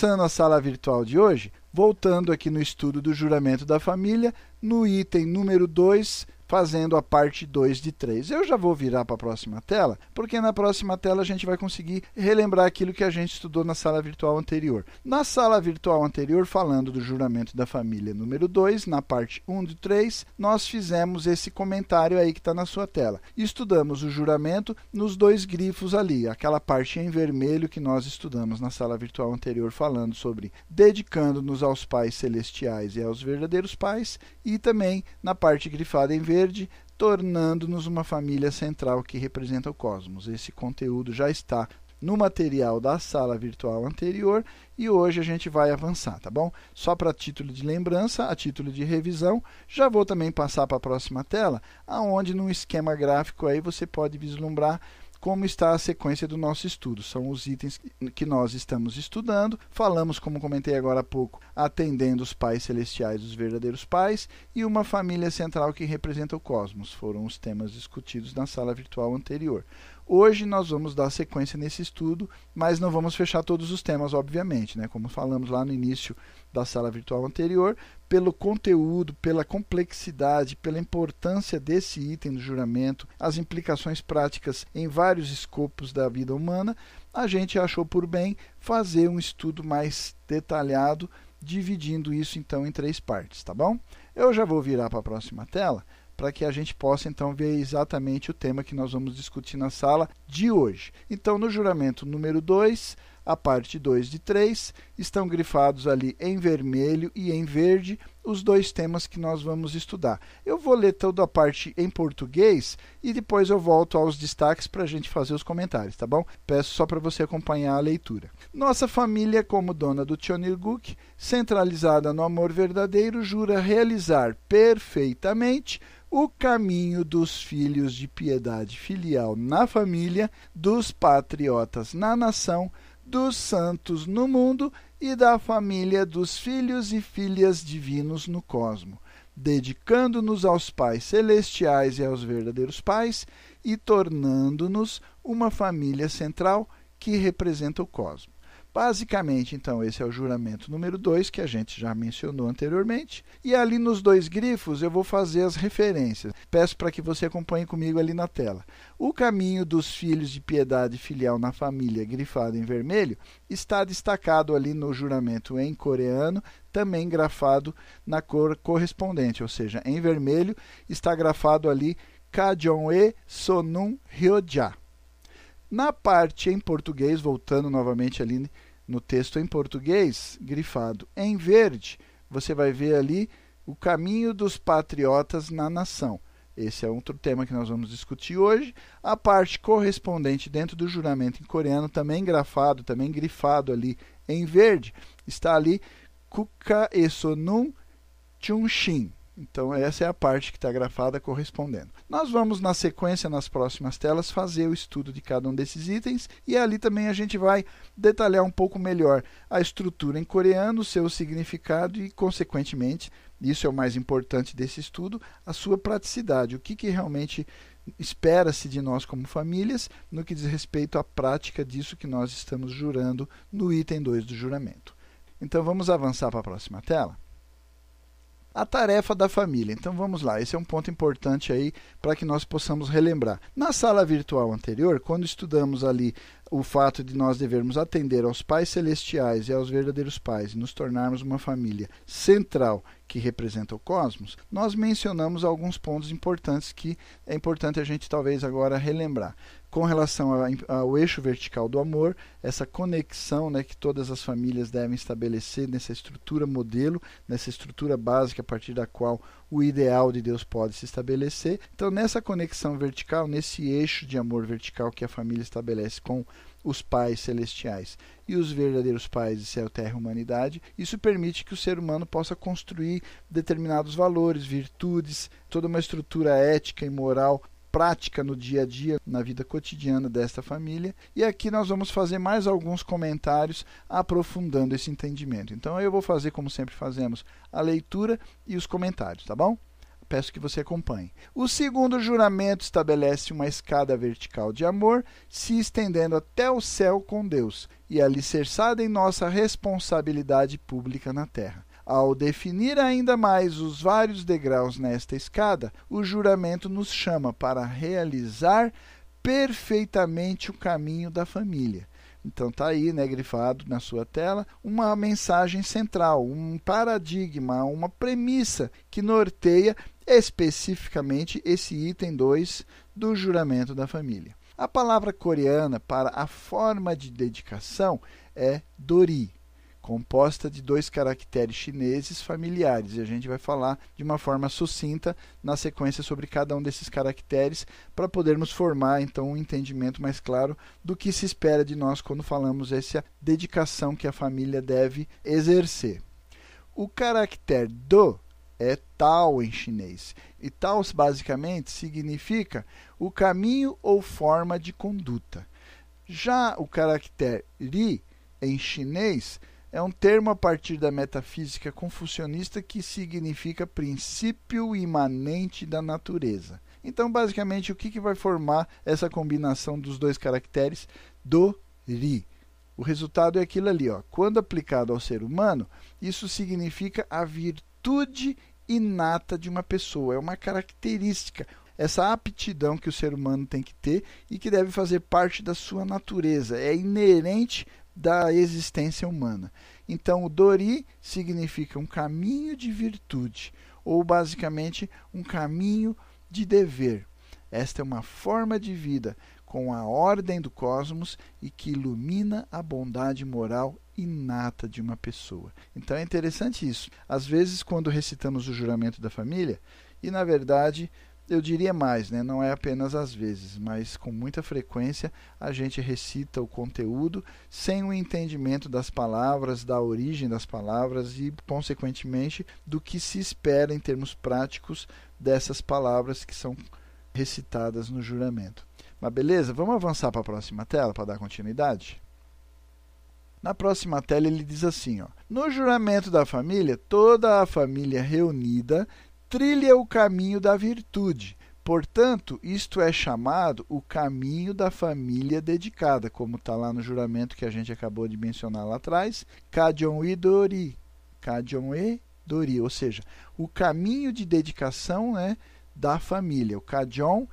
Começando a sala virtual de hoje, voltando aqui no estudo do juramento da família, no item número 2, fazendo a parte 2 de 3. Eu já vou virar para a próxima tela, porque na próxima tela a gente vai conseguir relembrar aquilo que a gente estudou na sala virtual anterior. Na sala virtual anterior, falando do juramento da família número 2, na parte 1 de 3, nós fizemos esse comentário aí que está na sua tela. Estudamos o juramento nos dois grifos ali, aquela parte em vermelho que nós estudamos na sala virtual anterior, falando sobre dedicando-nos aos pais celestiais e aos verdadeiros pais, e também na parte grifada em verde, tornando-nos uma família central que representa o cosmos. Esse conteúdo já está no material da sala virtual anterior e hoje a gente vai avançar, tá bom? Só para título de lembrança, a título de revisão, já vou também passar para a próxima tela, aonde no esquema gráfico aí você pode vislumbrar como está a sequência do nosso estudo. São os itens que nós estamos estudando. Falamos, como comentei agora há pouco, atendendo os pais celestiais, os verdadeiros pais, e uma família central que representa o cosmos. Foram os temas discutidos na sala virtual anterior. Hoje nós vamos dar sequência nesse estudo, mas não vamos fechar todos os temas, obviamente, né? Como falamos lá no início da sala virtual anterior, pelo conteúdo, pela complexidade, pela importância desse item do juramento, as implicações práticas em vários escopos da vida humana, a gente achou por bem fazer um estudo mais detalhado, dividindo isso então em três partes, tá bom? Eu já vou virar para a próxima tela para que a gente possa então ver exatamente o tema que nós vamos discutir na sala de hoje. Então, no juramento número 2, a parte 2 de 3, estão grifados ali em vermelho e em verde os dois temas que nós vamos estudar. Eu vou ler toda a parte em português e depois eu volto aos destaques para a gente fazer os comentários, tá bom? Peço só para você acompanhar a leitura. Nossa família, como dona do Chonilguk, centralizada no amor verdadeiro, jura realizar perfeitamente o caminho dos filhos de piedade filial na família, dos patriotas na nação, dos santos no mundo e da família dos filhos e filhas divinos no cosmo, dedicando-nos aos pais celestiais e aos verdadeiros pais e tornando-nos uma família central que representa o cosmo. Basicamente, então, esse é o juramento número 2, que a gente já mencionou anteriormente. E ali nos dois grifos eu vou fazer as referências. Peço para que você acompanhe comigo ali na tela. O caminho dos filhos de piedade filial na família, grifado em vermelho, está destacado ali no juramento em coreano, também grafado na cor correspondente, ou seja, em vermelho está grafado ali Kajon-e Sonum Hyoja. Na parte em português, voltando novamente ali no texto em português, grifado em verde, você vai ver ali o caminho dos patriotas na nação. Esse é outro tema que nós vamos discutir hoje. A parte correspondente dentro do juramento em coreano, também grafado, também grifado ali em verde, está ali Kuka Esonun Chunshin. Então, essa é a parte que está grafada correspondendo. Nós vamos, na sequência, nas próximas telas, fazer o estudo de cada um desses itens e ali também a gente vai detalhar um pouco melhor a estrutura em coreano, seu significado e, consequentemente, isso é o mais importante desse estudo, a sua praticidade, o que, que realmente espera-se de nós como famílias no que diz respeito à prática disso que nós estamos jurando no item 2 do juramento. Então, vamos avançar para a próxima tela a tarefa da família. Então vamos lá, esse é um ponto importante aí para que nós possamos relembrar. Na sala virtual anterior, quando estudamos ali o fato de nós devermos atender aos pais celestiais e aos verdadeiros pais e nos tornarmos uma família central que representa o cosmos, nós mencionamos alguns pontos importantes que é importante a gente talvez agora relembrar. Com relação ao eixo vertical do amor, essa conexão né, que todas as famílias devem estabelecer nessa estrutura modelo, nessa estrutura básica a partir da qual o ideal de Deus pode se estabelecer. Então, nessa conexão vertical, nesse eixo de amor vertical que a família estabelece com os pais celestiais e os verdadeiros pais de céu, terra e humanidade, isso permite que o ser humano possa construir determinados valores, virtudes, toda uma estrutura ética e moral prática no dia a dia, na vida cotidiana desta família. E aqui nós vamos fazer mais alguns comentários aprofundando esse entendimento. Então eu vou fazer, como sempre fazemos, a leitura e os comentários, tá bom? peço que você acompanhe. O segundo juramento estabelece uma escada vertical de amor, se estendendo até o céu com Deus e alicerçada em nossa responsabilidade pública na terra. Ao definir ainda mais os vários degraus nesta escada, o juramento nos chama para realizar perfeitamente o caminho da família. Então está aí, né, grifado na sua tela, uma mensagem central, um paradigma, uma premissa que norteia especificamente esse item 2 do juramento da família. A palavra coreana para a forma de dedicação é dori composta de dois caracteres chineses familiares. E a gente vai falar de uma forma sucinta na sequência sobre cada um desses caracteres para podermos formar então um entendimento mais claro do que se espera de nós quando falamos essa dedicação que a família deve exercer. O caractere do é Tao em chinês. E Tao basicamente significa o caminho ou forma de conduta. Já o caractere Ri em chinês é um termo a partir da metafísica confucionista que significa princípio imanente da natureza. Então, basicamente, o que, que vai formar essa combinação dos dois caracteres do ri? O resultado é aquilo ali, ó. Quando aplicado ao ser humano, isso significa a virtude inata de uma pessoa, é uma característica, essa aptidão que o ser humano tem que ter e que deve fazer parte da sua natureza, é inerente da existência humana. Então, o Dori significa um caminho de virtude, ou basicamente um caminho de dever. Esta é uma forma de vida com a ordem do cosmos e que ilumina a bondade moral inata de uma pessoa. Então é interessante isso. Às vezes, quando recitamos o juramento da família, e na verdade eu diria mais, né? não é apenas às vezes, mas com muita frequência a gente recita o conteúdo sem o entendimento das palavras, da origem das palavras e, consequentemente, do que se espera em termos práticos dessas palavras que são recitadas no juramento. Mas beleza, vamos avançar para a próxima tela para dar continuidade? Na próxima tela ele diz assim, ó, no juramento da família, toda a família reunida trilha o caminho da virtude. Portanto, isto é chamado o caminho da família dedicada, como está lá no juramento que a gente acabou de mencionar lá atrás, Kajon e Dori. Kajon e Dori, ou seja, o caminho de dedicação né, da família. O Kajon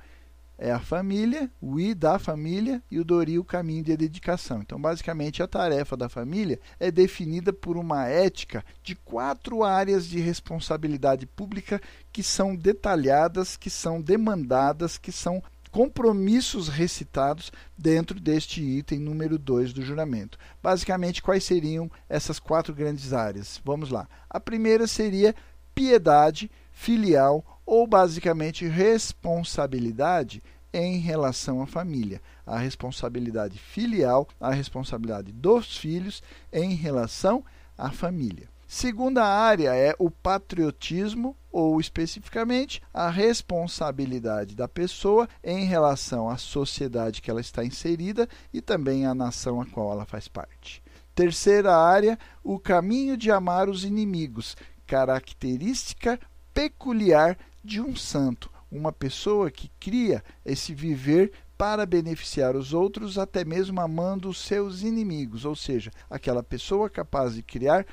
é a família, o I da família e o Dori o caminho de dedicação. Então, basicamente, a tarefa da família é definida por uma ética de quatro áreas de responsabilidade pública que são detalhadas, que são demandadas, que são compromissos recitados dentro deste item número 2 do juramento. Basicamente, quais seriam essas quatro grandes áreas? Vamos lá. A primeira seria piedade filial ou basicamente responsabilidade em relação à família. A responsabilidade filial, a responsabilidade dos filhos em relação à família. Segunda área é o patriotismo, ou especificamente a responsabilidade da pessoa em relação à sociedade que ela está inserida e também à nação a qual ela faz parte. Terceira área, o caminho de amar os inimigos, característica peculiar de um santo, uma pessoa que cria esse viver para beneficiar os outros, até mesmo amando os seus inimigos, ou seja, aquela pessoa capaz de criar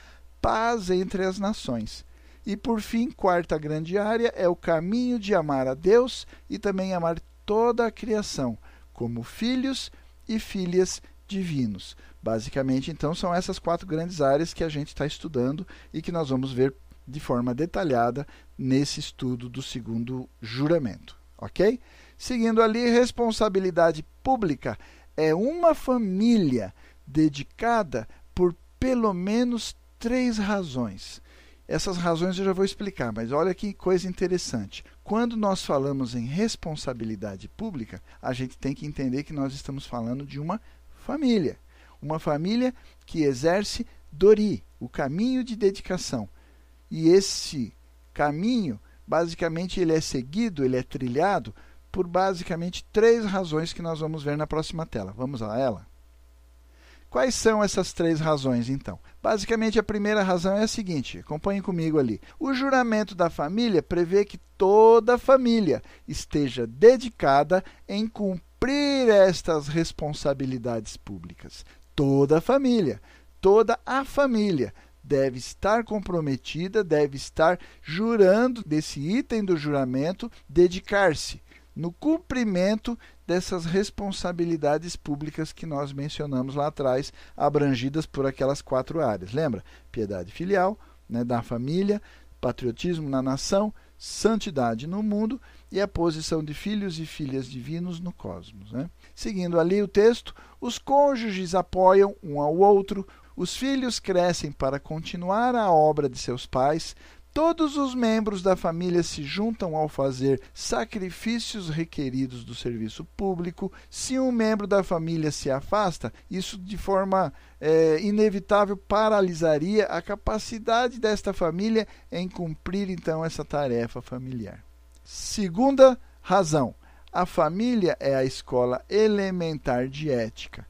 paz entre as nações. E por fim, quarta grande área é o caminho de amar a Deus e também amar toda a criação, como filhos e filhas divinos. Basicamente, então, são essas quatro grandes áreas que a gente está estudando e que nós vamos ver de forma detalhada nesse estudo do segundo juramento, ok? Seguindo ali, responsabilidade pública é uma família dedicada por pelo menos três razões. Essas razões eu já vou explicar, mas olha que coisa interessante. Quando nós falamos em responsabilidade pública, a gente tem que entender que nós estamos falando de uma família. Uma família que exerce Dori, o caminho de dedicação. E esse caminho, basicamente, ele é seguido, ele é trilhado por basicamente três razões que nós vamos ver na próxima tela. Vamos a ela? Quais são essas três razões, então? Basicamente, a primeira razão é a seguinte: acompanhe comigo ali. O juramento da família prevê que toda a família esteja dedicada em cumprir estas responsabilidades públicas. Toda a família, toda a família deve estar comprometida, deve estar jurando desse item do juramento, dedicar-se no cumprimento dessas responsabilidades públicas que nós mencionamos lá atrás, abrangidas por aquelas quatro áreas. Lembra? Piedade filial, né, da família, patriotismo na nação, santidade no mundo e a posição de filhos e filhas divinos no cosmos. Né? Seguindo ali o texto, os cônjuges apoiam um ao outro, os filhos crescem para continuar a obra de seus pais, Todos os membros da família se juntam ao fazer sacrifícios requeridos do serviço público. Se um membro da família se afasta, isso de forma é, inevitável paralisaria a capacidade desta família em cumprir então essa tarefa familiar. Segunda razão: a família é a escola elementar de ética.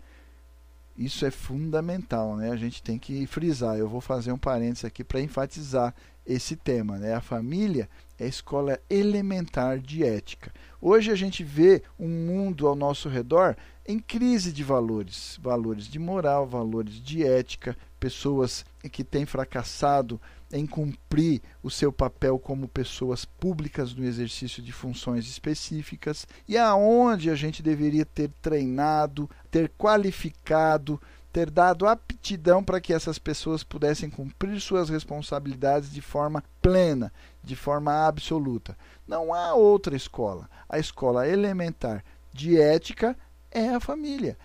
Isso é fundamental, né? A gente tem que frisar. Eu vou fazer um parênteses aqui para enfatizar esse tema. Né? A família é a escola elementar de ética. Hoje a gente vê um mundo ao nosso redor em crise de valores, valores de moral, valores de ética, pessoas que têm fracassado em cumprir o seu papel como pessoas públicas no exercício de funções específicas e aonde a gente deveria ter treinado, ter qualificado, ter dado aptidão para que essas pessoas pudessem cumprir suas responsabilidades de forma plena, de forma absoluta. Não há outra escola. A escola elementar de ética é a família.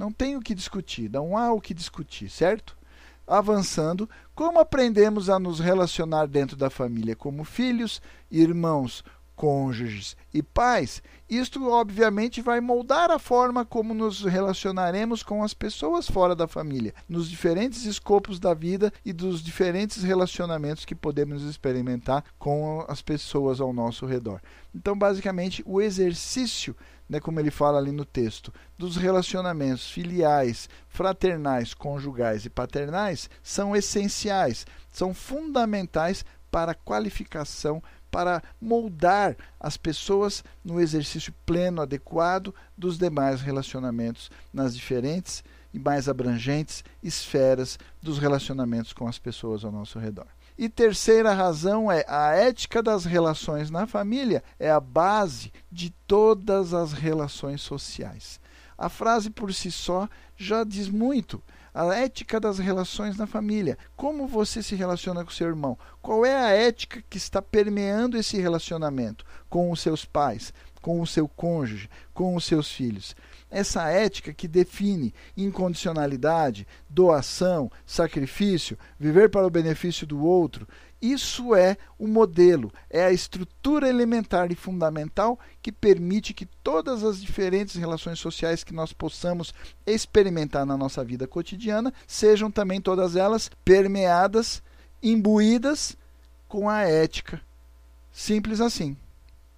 Não tem o que discutir, não há o que discutir, certo? Avançando, como aprendemos a nos relacionar dentro da família como filhos, irmãos, cônjuges e pais, isto obviamente vai moldar a forma como nos relacionaremos com as pessoas fora da família, nos diferentes escopos da vida e dos diferentes relacionamentos que podemos experimentar com as pessoas ao nosso redor. Então, basicamente, o exercício, né, como ele fala ali no texto, dos relacionamentos filiais, fraternais, conjugais e paternais são essenciais, são fundamentais para a qualificação para moldar as pessoas no exercício pleno, adequado dos demais relacionamentos nas diferentes e mais abrangentes esferas dos relacionamentos com as pessoas ao nosso redor. E terceira razão é a ética das relações na família é a base de todas as relações sociais. A frase por si só já diz muito a ética das relações na família. Como você se relaciona com seu irmão? Qual é a ética que está permeando esse relacionamento com os seus pais, com o seu cônjuge, com os seus filhos? Essa ética que define incondicionalidade, doação, sacrifício, viver para o benefício do outro, isso é o modelo, é a estrutura elementar e fundamental que permite que todas as diferentes relações sociais que nós possamos experimentar na nossa vida cotidiana sejam também todas elas permeadas, imbuídas com a ética. Simples assim,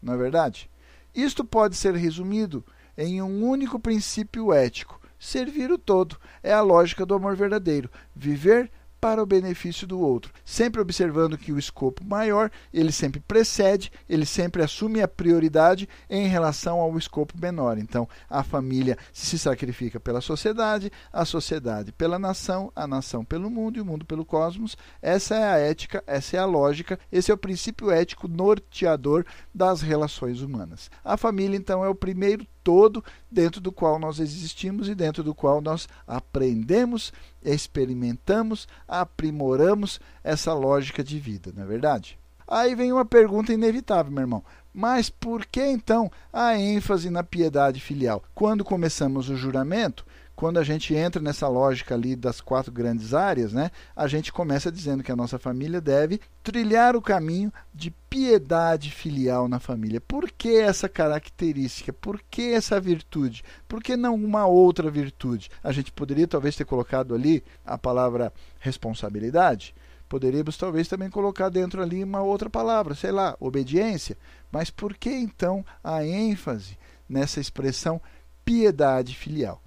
não é verdade? Isto pode ser resumido em um único princípio ético: servir o todo. É a lógica do amor verdadeiro. Viver para o benefício do outro, sempre observando que o escopo maior, ele sempre precede, ele sempre assume a prioridade em relação ao escopo menor. Então, a família se sacrifica pela sociedade, a sociedade pela nação, a nação pelo mundo e o mundo pelo cosmos. Essa é a ética, essa é a lógica, esse é o princípio ético norteador das relações humanas. A família, então, é o primeiro todo dentro do qual nós existimos e dentro do qual nós aprendemos, experimentamos, aprimoramos essa lógica de vida, não é verdade? Aí vem uma pergunta inevitável, meu irmão. Mas por que então a ênfase na piedade filial? Quando começamos o juramento, quando a gente entra nessa lógica ali das quatro grandes áreas, né, a gente começa dizendo que a nossa família deve trilhar o caminho de piedade filial na família. Por que essa característica? Por que essa virtude? Por que não uma outra virtude? A gente poderia talvez ter colocado ali a palavra responsabilidade. Poderíamos talvez também colocar dentro ali uma outra palavra, sei lá, obediência. Mas por que então a ênfase nessa expressão piedade filial?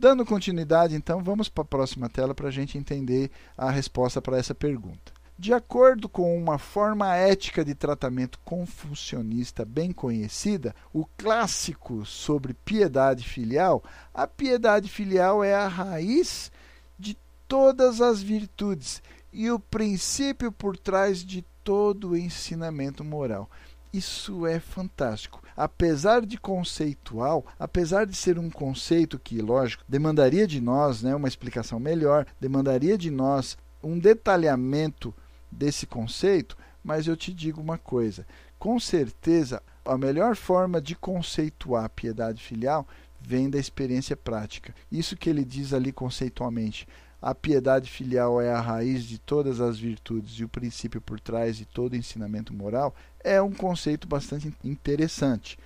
Dando continuidade, então, vamos para a próxima tela para a gente entender a resposta para essa pergunta. De acordo com uma forma ética de tratamento confucionista bem conhecida, o clássico sobre piedade filial, a piedade filial é a raiz de todas as virtudes e o princípio por trás de todo o ensinamento moral. Isso é fantástico. Apesar de conceitual, apesar de ser um conceito que, lógico, demandaria de nós né, uma explicação melhor, demandaria de nós um detalhamento desse conceito, mas eu te digo uma coisa: com certeza a melhor forma de conceituar a piedade filial vem da experiência prática. Isso que ele diz ali conceitualmente. A piedade filial é a raiz de todas as virtudes e o princípio por trás de todo ensinamento moral é um conceito bastante interessante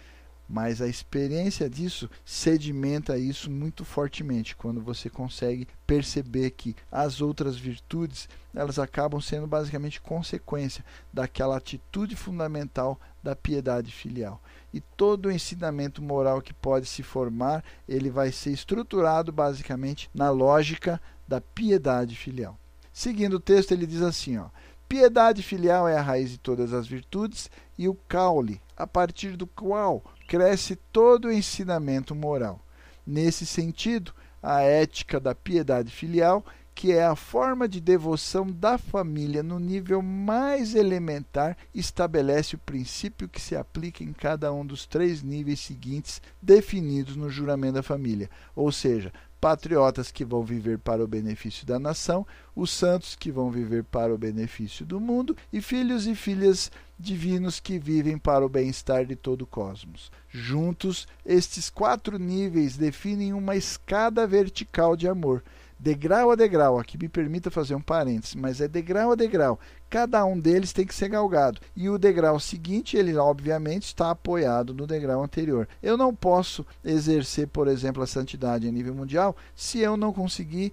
mas a experiência disso sedimenta isso muito fortemente quando você consegue perceber que as outras virtudes elas acabam sendo basicamente consequência daquela atitude fundamental da piedade filial. E todo o ensinamento moral que pode se formar ele vai ser estruturado basicamente na lógica da piedade filial. Seguindo o texto ele diz assim ó Piedade filial é a raiz de todas as virtudes e o caule, a partir do qual cresce todo o ensinamento moral. Nesse sentido, a ética da piedade filial, que é a forma de devoção da família no nível mais elementar, estabelece o princípio que se aplica em cada um dos três níveis seguintes definidos no juramento da família, ou seja, patriotas que vão viver para o benefício da nação, os santos que vão viver para o benefício do mundo e filhos e filhas divinos que vivem para o bem-estar de todo o cosmos. Juntos, estes quatro níveis definem uma escada vertical de amor degrau a degrau, aqui me permita fazer um parênteses, mas é degrau a degrau. Cada um deles tem que ser galgado. E o degrau seguinte, ele obviamente está apoiado no degrau anterior. Eu não posso exercer, por exemplo, a santidade a nível mundial se eu não conseguir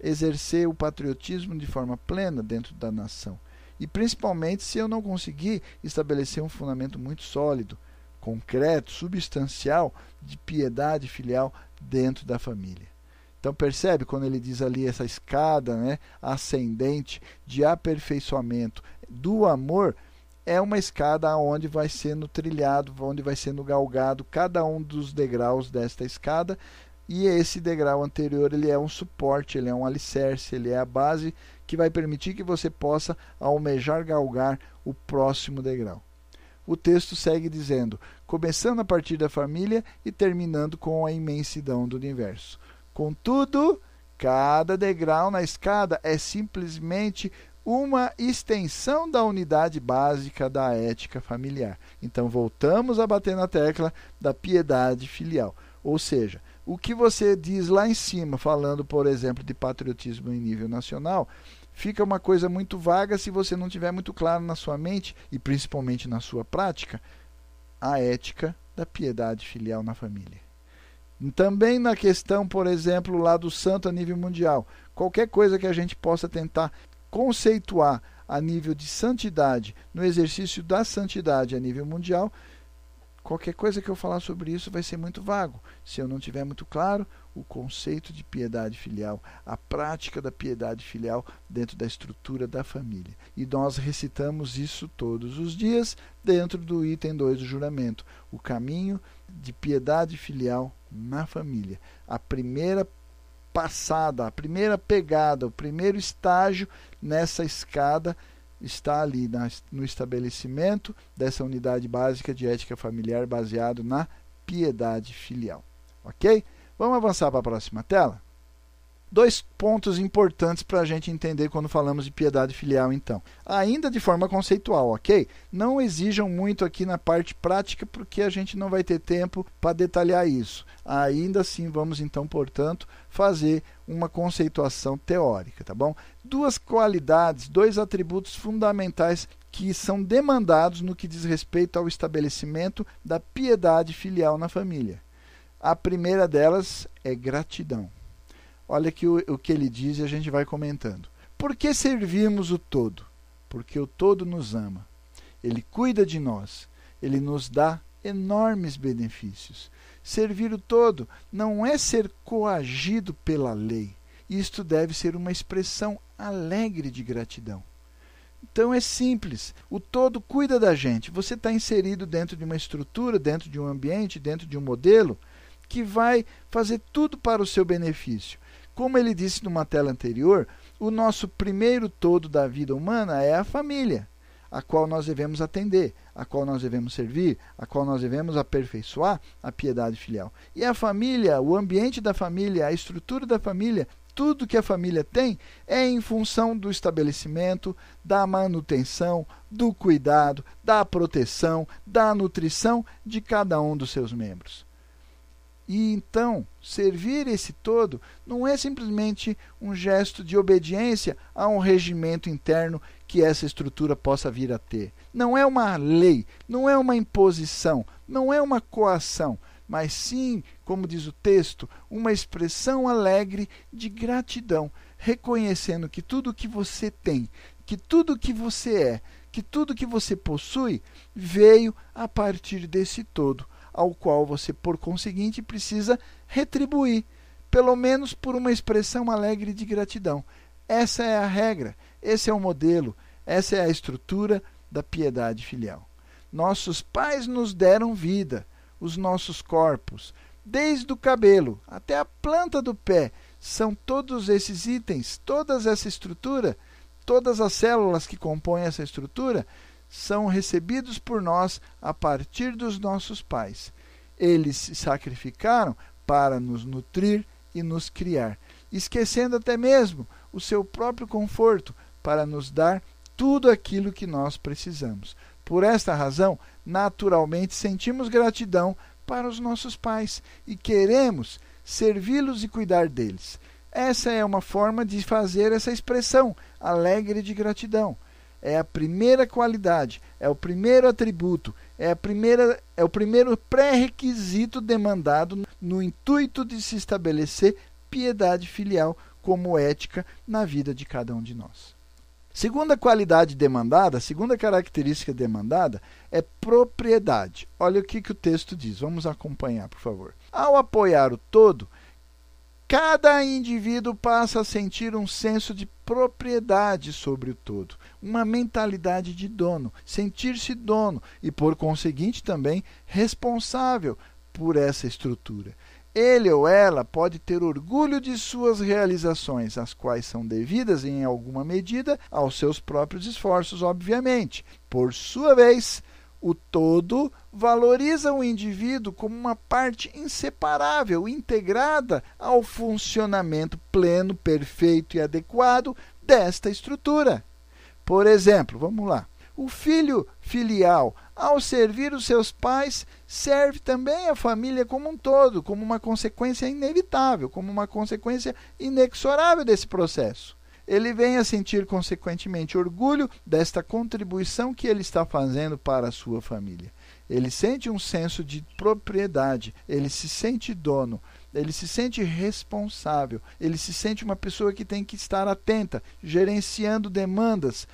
exercer o patriotismo de forma plena dentro da nação. E principalmente se eu não conseguir estabelecer um fundamento muito sólido, concreto, substancial de piedade filial dentro da família. Então percebe quando ele diz ali essa escada né, ascendente de aperfeiçoamento do amor, é uma escada onde vai sendo trilhado, onde vai sendo galgado cada um dos degraus desta escada, e esse degrau anterior ele é um suporte, ele é um alicerce, ele é a base que vai permitir que você possa almejar galgar o próximo degrau. O texto segue dizendo: começando a partir da família e terminando com a imensidão do universo. Contudo, cada degrau na escada é simplesmente uma extensão da unidade básica da ética familiar. Então, voltamos a bater na tecla da piedade filial. Ou seja, o que você diz lá em cima, falando, por exemplo, de patriotismo em nível nacional, fica uma coisa muito vaga se você não tiver muito claro na sua mente e principalmente na sua prática a ética da piedade filial na família. Também na questão, por exemplo, lá do santo a nível mundial. Qualquer coisa que a gente possa tentar conceituar a nível de santidade, no exercício da santidade a nível mundial, qualquer coisa que eu falar sobre isso vai ser muito vago, se eu não tiver muito claro o conceito de piedade filial, a prática da piedade filial dentro da estrutura da família. E nós recitamos isso todos os dias dentro do item 2 do juramento, o caminho de piedade filial na família. A primeira passada, a primeira pegada, o primeiro estágio nessa escada está ali na, no estabelecimento dessa unidade básica de ética familiar baseado na piedade filial. Ok? Vamos avançar para a próxima tela? Dois pontos importantes para a gente entender quando falamos de piedade filial, então. Ainda de forma conceitual, ok? Não exijam muito aqui na parte prática, porque a gente não vai ter tempo para detalhar isso. Ainda assim, vamos então, portanto, fazer uma conceituação teórica, tá bom? Duas qualidades, dois atributos fundamentais que são demandados no que diz respeito ao estabelecimento da piedade filial na família. A primeira delas é gratidão. Olha aqui o, o que ele diz e a gente vai comentando. Por que servimos o todo? Porque o todo nos ama. Ele cuida de nós. Ele nos dá enormes benefícios. Servir o todo não é ser coagido pela lei. Isto deve ser uma expressão alegre de gratidão. Então é simples. O todo cuida da gente. Você está inserido dentro de uma estrutura, dentro de um ambiente, dentro de um modelo que vai fazer tudo para o seu benefício. Como ele disse numa tela anterior, o nosso primeiro todo da vida humana é a família, a qual nós devemos atender, a qual nós devemos servir, a qual nós devemos aperfeiçoar a piedade filial. E a família, o ambiente da família, a estrutura da família tudo que a família tem é em função do estabelecimento, da manutenção, do cuidado, da proteção, da nutrição de cada um dos seus membros. E então, servir esse todo não é simplesmente um gesto de obediência a um regimento interno que essa estrutura possa vir a ter. Não é uma lei, não é uma imposição, não é uma coação, mas sim, como diz o texto, uma expressão alegre de gratidão, reconhecendo que tudo que você tem, que tudo que você é, que tudo que você possui veio a partir desse todo, ao qual você, por conseguinte, precisa retribuir, pelo menos por uma expressão alegre de gratidão. Essa é a regra, esse é o modelo, essa é a estrutura da piedade filial. Nossos pais nos deram vida, os nossos corpos, desde o cabelo até a planta do pé. São todos esses itens, toda essa estrutura, todas as células que compõem essa estrutura são recebidos por nós a partir dos nossos pais. Eles se sacrificaram para nos nutrir e nos criar, esquecendo até mesmo o seu próprio conforto para nos dar tudo aquilo que nós precisamos. Por esta razão, naturalmente sentimos gratidão para os nossos pais e queremos servi-los e cuidar deles. Essa é uma forma de fazer essa expressão alegre de gratidão. É a primeira qualidade, é o primeiro atributo, é, a primeira, é o primeiro pré-requisito demandado no intuito de se estabelecer piedade filial como ética na vida de cada um de nós. Segunda qualidade demandada, segunda característica demandada é propriedade. Olha o que, que o texto diz. Vamos acompanhar, por favor. Ao apoiar o todo, cada indivíduo passa a sentir um senso de propriedade sobre o todo, uma mentalidade de dono, sentir-se dono e, por conseguinte, também responsável por essa estrutura. Ele ou ela pode ter orgulho de suas realizações, as quais são devidas em alguma medida aos seus próprios esforços, obviamente. Por sua vez, o todo valoriza o indivíduo como uma parte inseparável, integrada ao funcionamento pleno, perfeito e adequado desta estrutura. Por exemplo, vamos lá. O filho filial, ao servir os seus pais, serve também a família como um todo, como uma consequência inevitável, como uma consequência inexorável desse processo. Ele vem a sentir, consequentemente, orgulho desta contribuição que ele está fazendo para a sua família. Ele sente um senso de propriedade, ele se sente dono, ele se sente responsável, ele se sente uma pessoa que tem que estar atenta, gerenciando demandas,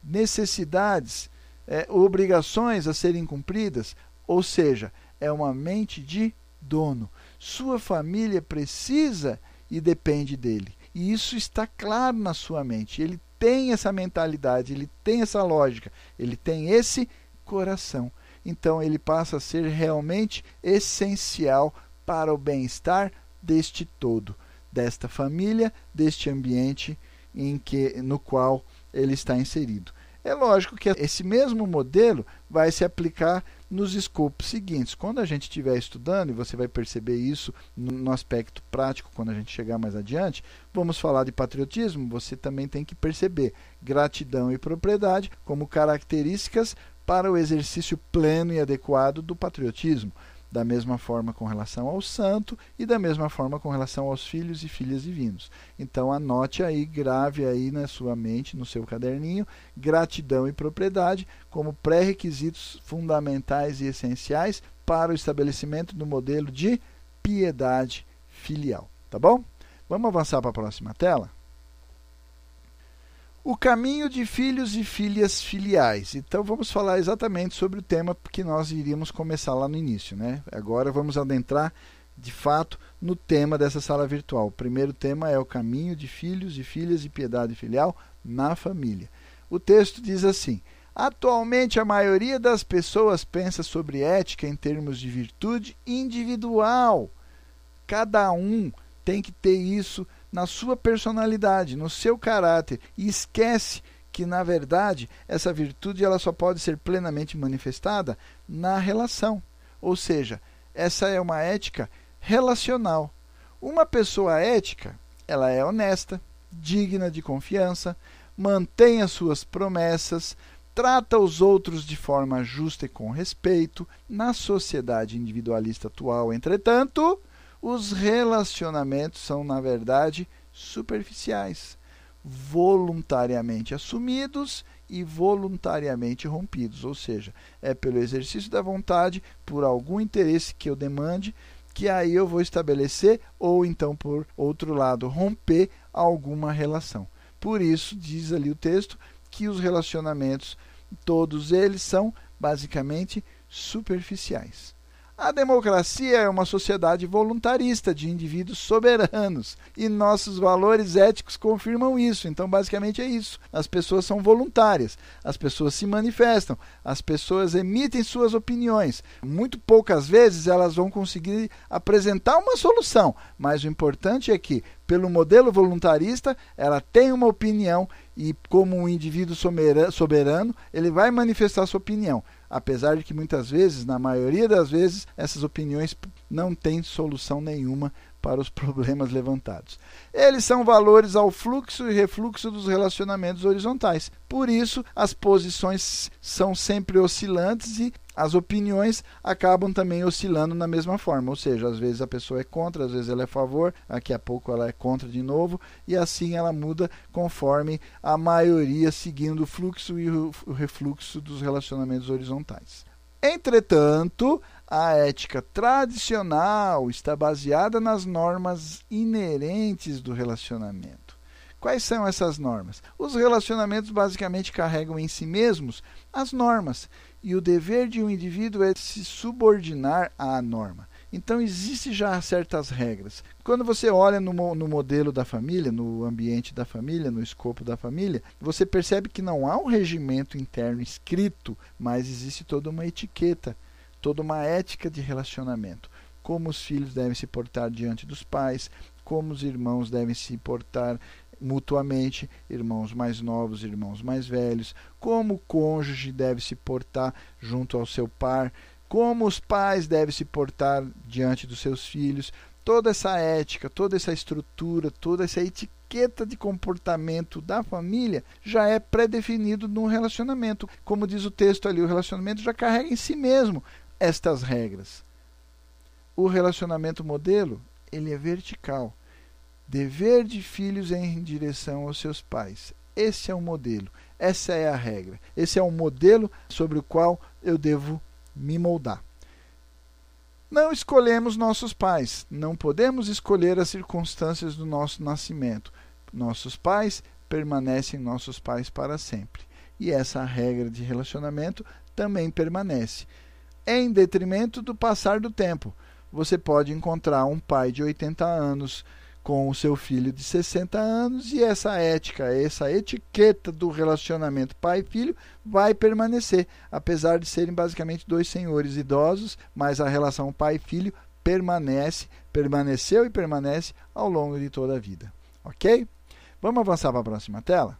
necessidades, é, obrigações a serem cumpridas, ou seja, é uma mente de dono. Sua família precisa e depende dele. E isso está claro na sua mente. Ele tem essa mentalidade, ele tem essa lógica, ele tem esse coração. Então ele passa a ser realmente essencial para o bem-estar deste todo, desta família, deste ambiente em que no qual ele está inserido. É lógico que esse mesmo modelo vai se aplicar nos escopos seguintes. Quando a gente estiver estudando, e você vai perceber isso no aspecto prático quando a gente chegar mais adiante, vamos falar de patriotismo, você também tem que perceber gratidão e propriedade como características para o exercício pleno e adequado do patriotismo da mesma forma com relação ao santo e da mesma forma com relação aos filhos e filhas divinos. Então anote aí, grave aí na sua mente, no seu caderninho, gratidão e propriedade como pré-requisitos fundamentais e essenciais para o estabelecimento do modelo de piedade filial, tá bom? Vamos avançar para a próxima tela? O caminho de filhos e filhas filiais. Então vamos falar exatamente sobre o tema que nós iríamos começar lá no início, né? Agora vamos adentrar de fato no tema dessa sala virtual. O primeiro tema é o caminho de filhos e filhas de piedade filial na família. O texto diz assim: Atualmente a maioria das pessoas pensa sobre ética em termos de virtude individual. Cada um tem que ter isso na sua personalidade, no seu caráter e esquece que na verdade essa virtude ela só pode ser plenamente manifestada na relação. Ou seja, essa é uma ética relacional. Uma pessoa ética, ela é honesta, digna de confiança, mantém as suas promessas, trata os outros de forma justa e com respeito. Na sociedade individualista atual, entretanto, os relacionamentos são, na verdade, superficiais, voluntariamente assumidos e voluntariamente rompidos, ou seja, é pelo exercício da vontade, por algum interesse que eu demande, que aí eu vou estabelecer ou então por outro lado romper alguma relação. Por isso diz ali o texto que os relacionamentos todos eles são basicamente superficiais. A democracia é uma sociedade voluntarista de indivíduos soberanos e nossos valores éticos confirmam isso. Então, basicamente é isso. As pessoas são voluntárias, as pessoas se manifestam, as pessoas emitem suas opiniões. Muito poucas vezes elas vão conseguir apresentar uma solução, mas o importante é que, pelo modelo voluntarista, ela tem uma opinião e, como um indivíduo soberano, ele vai manifestar sua opinião apesar de que muitas vezes, na maioria das vezes, essas opiniões não têm solução nenhuma para os problemas levantados. Eles são valores ao fluxo e refluxo dos relacionamentos horizontais. Por isso, as posições são sempre oscilantes e as opiniões acabam também oscilando na mesma forma, ou seja, às vezes a pessoa é contra, às vezes ela é a favor, daqui a pouco ela é contra de novo, e assim ela muda conforme a maioria seguindo o fluxo e o refluxo dos relacionamentos horizontais. Entretanto, a ética tradicional está baseada nas normas inerentes do relacionamento. Quais são essas normas? Os relacionamentos basicamente carregam em si mesmos as normas e o dever de um indivíduo é se subordinar à norma. Então, existem já certas regras. Quando você olha no, no, modelo da família, no ambiente da família, no escopo da família, você percebe que não há um regimento interno escrito, mas existe toda uma etiqueta, toda uma ética de relacionamento. Como os filhos devem se portar diante dos pais, como os irmãos devem se portar mutuamente, irmãos mais novos, irmãos mais velhos, como o cônjuge deve se portar junto ao seu par, como os pais devem se portar diante dos seus filhos. Toda essa ética, toda essa estrutura, toda essa etiqueta de comportamento da família já é pré-definido no relacionamento. Como diz o texto ali, o relacionamento já carrega em si mesmo estas regras. O relacionamento modelo, ele é vertical Dever de filhos em direção aos seus pais. Esse é o modelo, essa é a regra. Esse é o modelo sobre o qual eu devo me moldar. Não escolhemos nossos pais, não podemos escolher as circunstâncias do nosso nascimento. Nossos pais permanecem nossos pais para sempre. E essa regra de relacionamento também permanece. Em detrimento do passar do tempo. Você pode encontrar um pai de 80 anos com o seu filho de 60 anos e essa ética, essa etiqueta do relacionamento pai-filho vai permanecer, apesar de serem basicamente dois senhores idosos, mas a relação pai-filho permanece, permaneceu e permanece ao longo de toda a vida. OK? Vamos avançar para a próxima tela?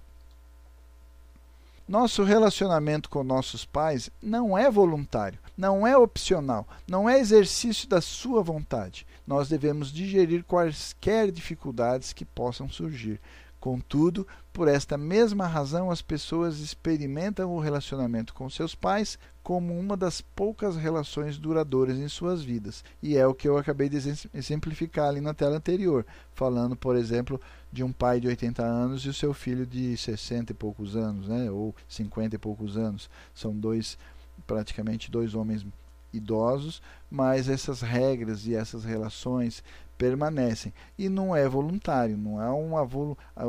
Nosso relacionamento com nossos pais não é voluntário, não é opcional, não é exercício da sua vontade. Nós devemos digerir quaisquer dificuldades que possam surgir. Contudo, por esta mesma razão, as pessoas experimentam o relacionamento com seus pais como uma das poucas relações duradouras em suas vidas. E é o que eu acabei de exemplificar ali na tela anterior, falando, por exemplo, de um pai de 80 anos e o seu filho de 60 e poucos anos, né, ou 50 e poucos anos. São dois, praticamente dois homens idosos, mas essas regras e essas relações permanecem. E não é voluntário, não há, uma,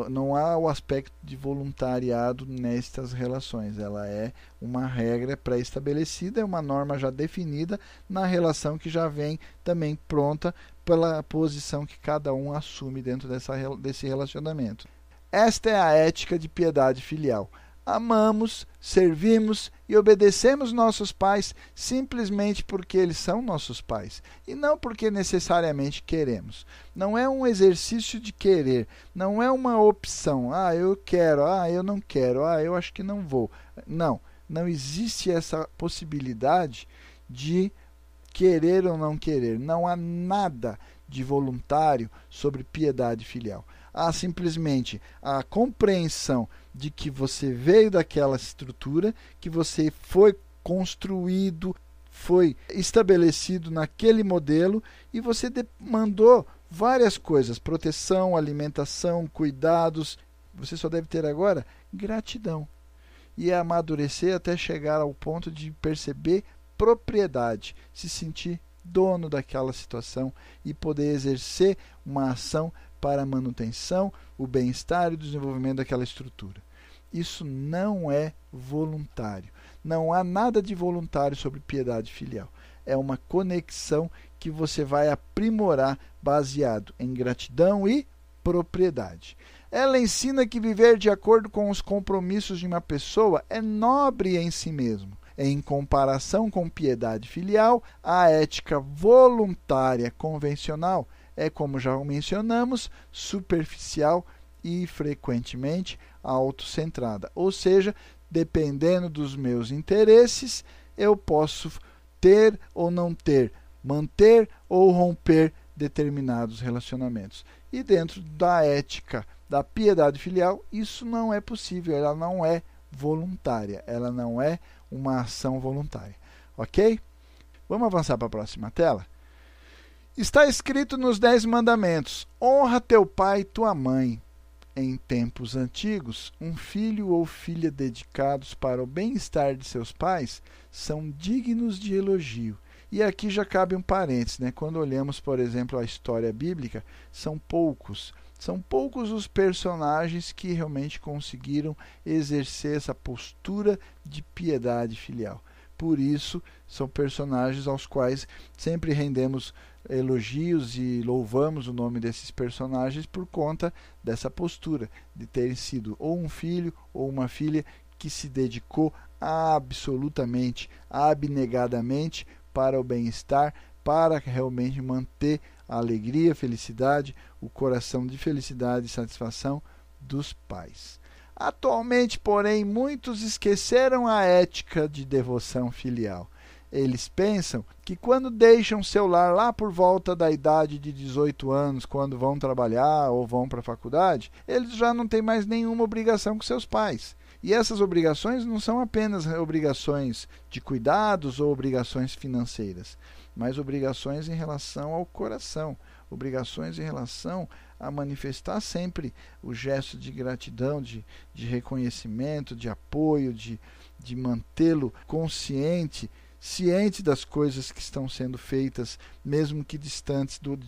não há o aspecto de voluntariado nestas relações. Ela é uma regra pré-estabelecida, é uma norma já definida na relação que já vem também pronta pela posição que cada um assume dentro dessa, desse relacionamento. Esta é a ética de piedade filial amamos, servimos e obedecemos nossos pais simplesmente porque eles são nossos pais e não porque necessariamente queremos. Não é um exercício de querer, não é uma opção. Ah, eu quero, ah, eu não quero, ah, eu acho que não vou. Não, não existe essa possibilidade de querer ou não querer. Não há nada de voluntário sobre piedade filial. Há simplesmente a compreensão de que você veio daquela estrutura, que você foi construído, foi estabelecido naquele modelo e você demandou várias coisas: proteção, alimentação, cuidados. Você só deve ter agora gratidão e amadurecer até chegar ao ponto de perceber propriedade, se sentir dono daquela situação e poder exercer uma ação para a manutenção, o bem-estar e o desenvolvimento daquela estrutura. Isso não é voluntário. Não há nada de voluntário sobre piedade filial. É uma conexão que você vai aprimorar baseado em gratidão e propriedade. Ela ensina que viver de acordo com os compromissos de uma pessoa é nobre em si mesmo. Em comparação com piedade filial, a ética voluntária convencional é, como já mencionamos, superficial e frequentemente autocentrada. Ou seja, dependendo dos meus interesses, eu posso ter ou não ter, manter ou romper determinados relacionamentos. E dentro da ética da piedade filial, isso não é possível, ela não é voluntária, ela não é uma ação voluntária. Ok? Vamos avançar para a próxima tela? Está escrito nos Dez Mandamentos: honra teu pai e tua mãe. Em tempos antigos, um filho ou filha dedicados para o bem-estar de seus pais são dignos de elogio. E aqui já cabe um parênteses, né? Quando olhamos, por exemplo, a história bíblica, são poucos, são poucos os personagens que realmente conseguiram exercer essa postura de piedade filial. Por isso, são personagens aos quais sempre rendemos elogios e louvamos o nome desses personagens por conta dessa postura de terem sido ou um filho ou uma filha que se dedicou absolutamente, abnegadamente para o bem-estar, para realmente manter a alegria, a felicidade, o coração de felicidade e satisfação dos pais. Atualmente, porém, muitos esqueceram a ética de devoção filial eles pensam que quando deixam seu lar lá por volta da idade de 18 anos, quando vão trabalhar ou vão para a faculdade, eles já não têm mais nenhuma obrigação com seus pais. E essas obrigações não são apenas obrigações de cuidados ou obrigações financeiras, mas obrigações em relação ao coração, obrigações em relação a manifestar sempre o gesto de gratidão, de, de reconhecimento, de apoio, de, de mantê-lo consciente ciente das coisas que estão sendo feitas, mesmo que distantes do,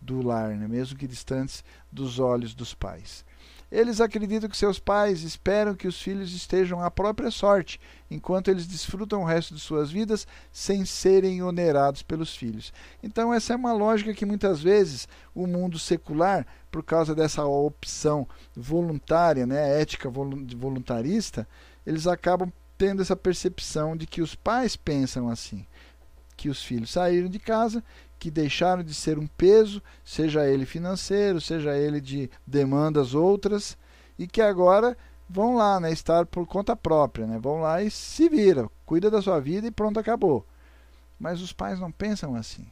do lar, né? mesmo que distantes dos olhos dos pais. Eles acreditam que seus pais esperam que os filhos estejam à própria sorte, enquanto eles desfrutam o resto de suas vidas sem serem onerados pelos filhos. Então, essa é uma lógica que muitas vezes o mundo secular, por causa dessa opção voluntária, né, ética voluntarista, eles acabam tendo essa percepção de que os pais pensam assim, que os filhos saíram de casa, que deixaram de ser um peso, seja ele financeiro, seja ele de demandas outras, e que agora vão lá, né, estar por conta própria, né, vão lá e se vira, cuida da sua vida e pronto, acabou. Mas os pais não pensam assim.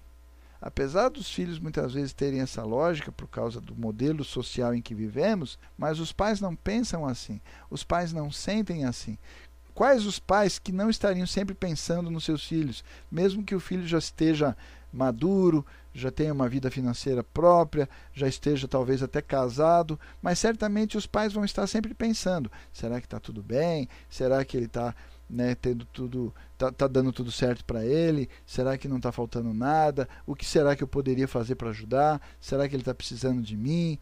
Apesar dos filhos muitas vezes terem essa lógica por causa do modelo social em que vivemos, mas os pais não pensam assim. Os pais não sentem assim. Quais os pais que não estariam sempre pensando nos seus filhos, mesmo que o filho já esteja maduro, já tenha uma vida financeira própria, já esteja talvez até casado, mas certamente os pais vão estar sempre pensando: será que está tudo bem? Será que ele está né, tendo tudo, tá, tá dando tudo certo para ele? Será que não está faltando nada? O que será que eu poderia fazer para ajudar? Será que ele está precisando de mim?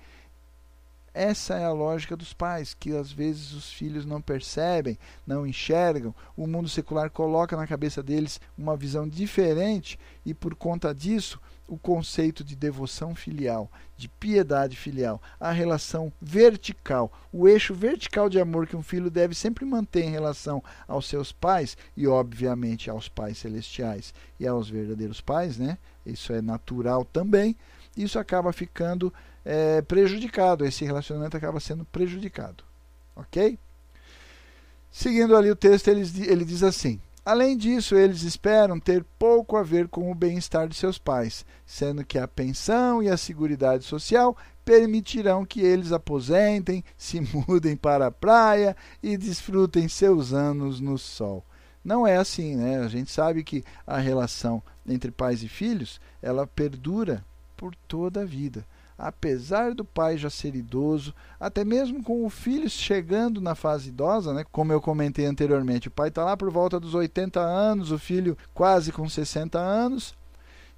Essa é a lógica dos pais, que às vezes os filhos não percebem, não enxergam. O mundo secular coloca na cabeça deles uma visão diferente e, por conta disso, o conceito de devoção filial, de piedade filial, a relação vertical, o eixo vertical de amor que um filho deve sempre manter em relação aos seus pais e, obviamente, aos pais celestiais e aos verdadeiros pais, né? Isso é natural também. Isso acaba ficando é, prejudicado, esse relacionamento acaba sendo prejudicado. Ok? Seguindo ali o texto, ele, ele diz assim: Além disso, eles esperam ter pouco a ver com o bem-estar de seus pais, sendo que a pensão e a seguridade social permitirão que eles aposentem, se mudem para a praia e desfrutem seus anos no sol. Não é assim, né? A gente sabe que a relação entre pais e filhos, ela perdura por toda a vida apesar do pai já ser idoso, até mesmo com o filho chegando na fase idosa, né? como eu comentei anteriormente, o pai está lá por volta dos 80 anos, o filho quase com 60 anos,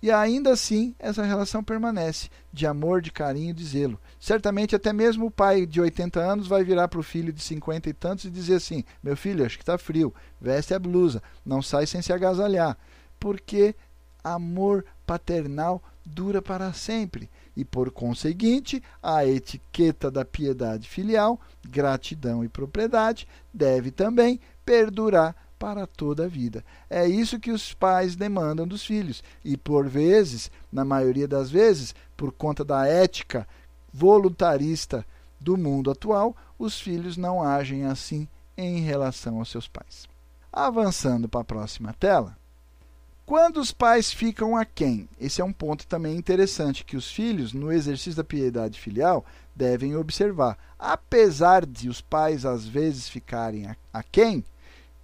e ainda assim essa relação permanece de amor, de carinho, de zelo. Certamente até mesmo o pai de 80 anos vai virar para o filho de 50 e tantos e dizer assim: meu filho, acho que está frio, veste a blusa, não sai sem se agasalhar, porque amor paternal dura para sempre e, por conseguinte, a etiqueta da piedade filial, gratidão e propriedade deve também perdurar para toda a vida. É isso que os pais demandam dos filhos e, por vezes, na maioria das vezes, por conta da ética voluntarista do mundo atual, os filhos não agem assim em relação aos seus pais. Avançando para a próxima tela. Quando os pais ficam a quem? Esse é um ponto também interessante que os filhos, no exercício da piedade filial, devem observar. Apesar de os pais às vezes ficarem a quem,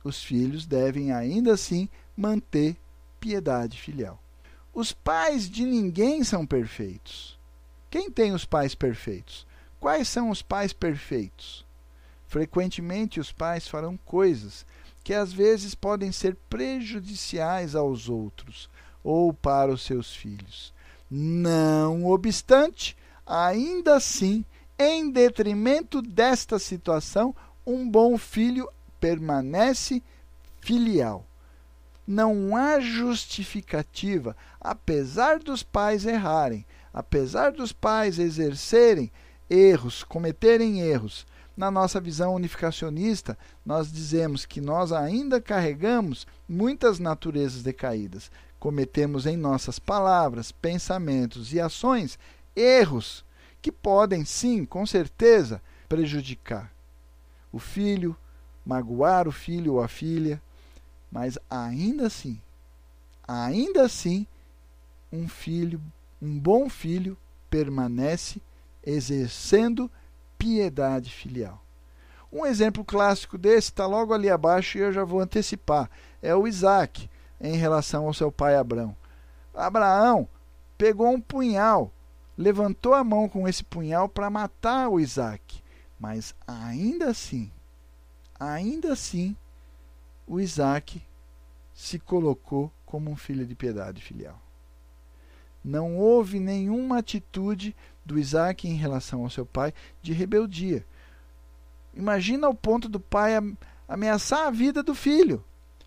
os filhos devem ainda assim manter piedade filial. Os pais de ninguém são perfeitos. Quem tem os pais perfeitos? Quais são os pais perfeitos? Frequentemente os pais farão coisas que às vezes podem ser prejudiciais aos outros ou para os seus filhos. Não obstante, ainda assim, em detrimento desta situação, um bom filho permanece filial. Não há justificativa, apesar dos pais errarem, apesar dos pais exercerem erros, cometerem erros, na nossa visão unificacionista, nós dizemos que nós ainda carregamos muitas naturezas decaídas. Cometemos em nossas palavras, pensamentos e ações erros que podem, sim, com certeza, prejudicar o filho, magoar o filho ou a filha, mas ainda assim, ainda assim, um filho, um bom filho permanece exercendo piedade filial. Um exemplo clássico desse está logo ali abaixo e eu já vou antecipar. É o Isaac em relação ao seu pai Abraão. Abraão pegou um punhal, levantou a mão com esse punhal para matar o Isaac. Mas ainda assim, ainda assim, o Isaac se colocou como um filho de piedade filial. Não houve nenhuma atitude do Isaac em relação ao seu pai de rebeldia. Imagina o ponto do pai ameaçar a vida do filho.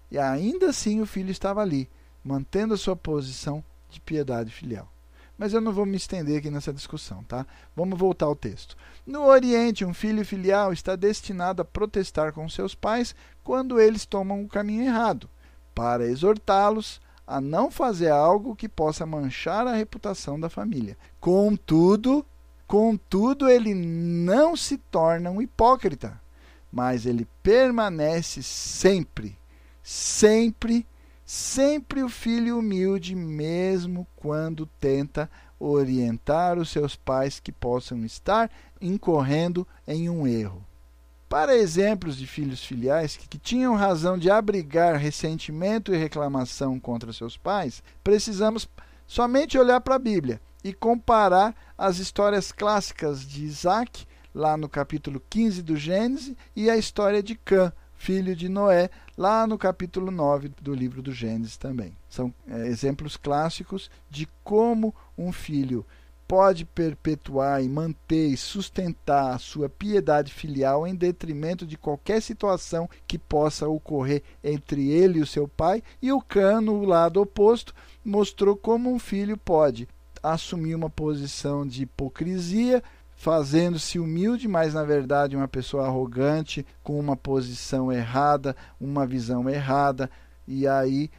E ainda assim o filho estava ali, mantendo a sua posição de piedade filial. Mas eu não vou me estender aqui nessa discussão, tá? Vamos voltar ao texto. No Oriente, um filho filial está destinado a protestar com seus pais quando eles tomam o caminho errado, para exortá-los a não fazer algo que possa manchar a reputação da família. Contudo, contudo ele não se torna um hipócrita, mas ele permanece sempre, sempre, sempre o filho humilde, mesmo quando tenta orientar os seus pais que possam estar incorrendo em um erro. Para exemplos de filhos filiais que, que tinham razão de abrigar ressentimento e reclamação contra seus pais, precisamos somente olhar para a Bíblia e comparar as histórias clássicas de Isaac, lá no capítulo 15 do Gênesis, e a história de Cã, filho de Noé, lá no capítulo 9 do livro do Gênesis também. São é, exemplos clássicos de como um filho pode perpetuar e manter e sustentar a sua piedade filial em detrimento de qualquer situação que possa ocorrer entre ele e o seu pai, e o cano, o lado oposto, mostrou como um filho pode assumir uma posição de hipocrisia, fazendo-se humilde, mas na verdade uma pessoa arrogante, com uma posição errada, uma visão errada, e aí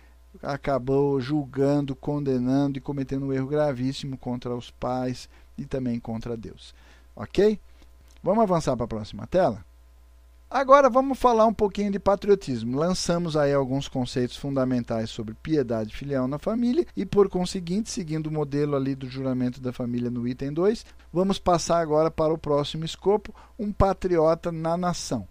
acabou julgando, condenando e cometendo um erro gravíssimo contra os pais e também contra Deus. Ok? Vamos avançar para a próxima tela? Agora vamos falar um pouquinho de patriotismo. Lançamos aí alguns conceitos fundamentais sobre piedade filial na família e, por conseguinte, seguindo o modelo ali do juramento da família no item 2, vamos passar agora para o próximo escopo, um patriota na nação.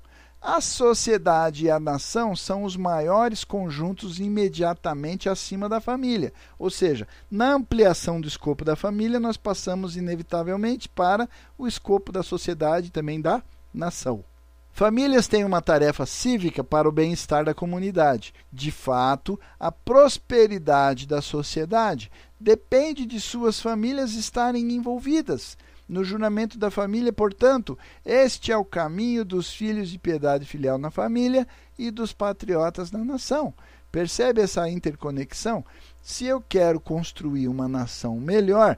A sociedade e a nação são os maiores conjuntos imediatamente acima da família. Ou seja, na ampliação do escopo da família, nós passamos inevitavelmente para o escopo da sociedade e também da nação. Famílias têm uma tarefa cívica para o bem-estar da comunidade. De fato, a prosperidade da sociedade depende de suas famílias estarem envolvidas no juramento da família, portanto, este é o caminho dos filhos de piedade filial na família e dos patriotas na nação. Percebe essa interconexão? Se eu quero construir uma nação melhor,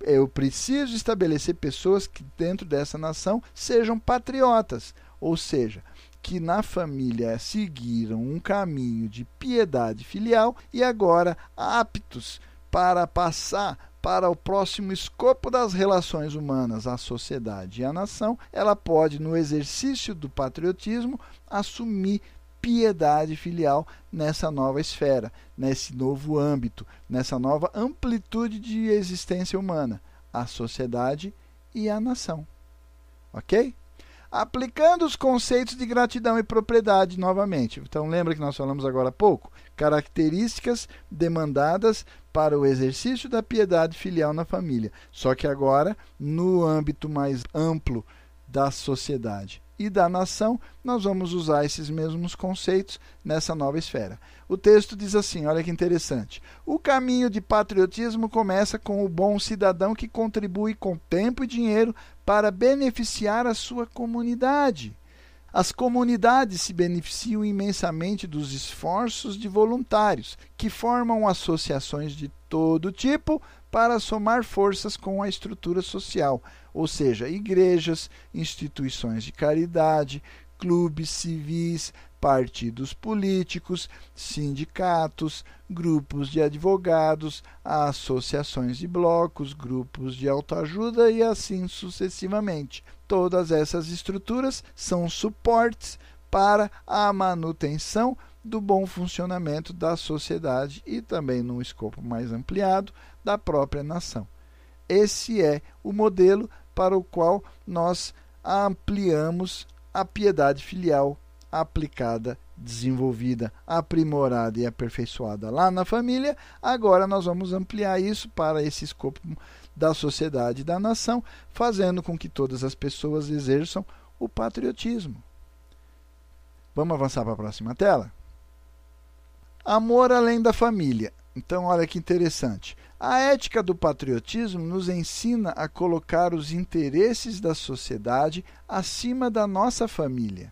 eu preciso estabelecer pessoas que dentro dessa nação sejam patriotas, ou seja, que na família seguiram um caminho de piedade filial e agora aptos para passar para o próximo escopo das relações humanas, a sociedade e a nação, ela pode, no exercício do patriotismo, assumir piedade filial nessa nova esfera, nesse novo âmbito, nessa nova amplitude de existência humana, a sociedade e a nação. Ok? aplicando os conceitos de gratidão e propriedade novamente. Então, lembra que nós falamos agora há pouco? Características demandadas para o exercício da piedade filial na família. Só que agora, no âmbito mais amplo da sociedade e da nação, nós vamos usar esses mesmos conceitos nessa nova esfera. O texto diz assim: olha que interessante. O caminho de patriotismo começa com o bom cidadão que contribui com tempo e dinheiro para beneficiar a sua comunidade. As comunidades se beneficiam imensamente dos esforços de voluntários, que formam associações de todo tipo para somar forças com a estrutura social, ou seja, igrejas, instituições de caridade, clubes civis, partidos políticos, sindicatos, grupos de advogados, associações de blocos, grupos de autoajuda e assim sucessivamente. Todas essas estruturas são suportes para a manutenção do bom funcionamento da sociedade e também, num escopo mais ampliado, da própria nação. Esse é o modelo para o qual nós ampliamos a piedade filial aplicada, desenvolvida, aprimorada e aperfeiçoada lá na família. Agora nós vamos ampliar isso para esse escopo da sociedade e da nação, fazendo com que todas as pessoas exerçam o patriotismo. Vamos avançar para a próxima tela? Amor além da família. Então, olha que interessante. A ética do patriotismo nos ensina a colocar os interesses da sociedade acima da nossa família.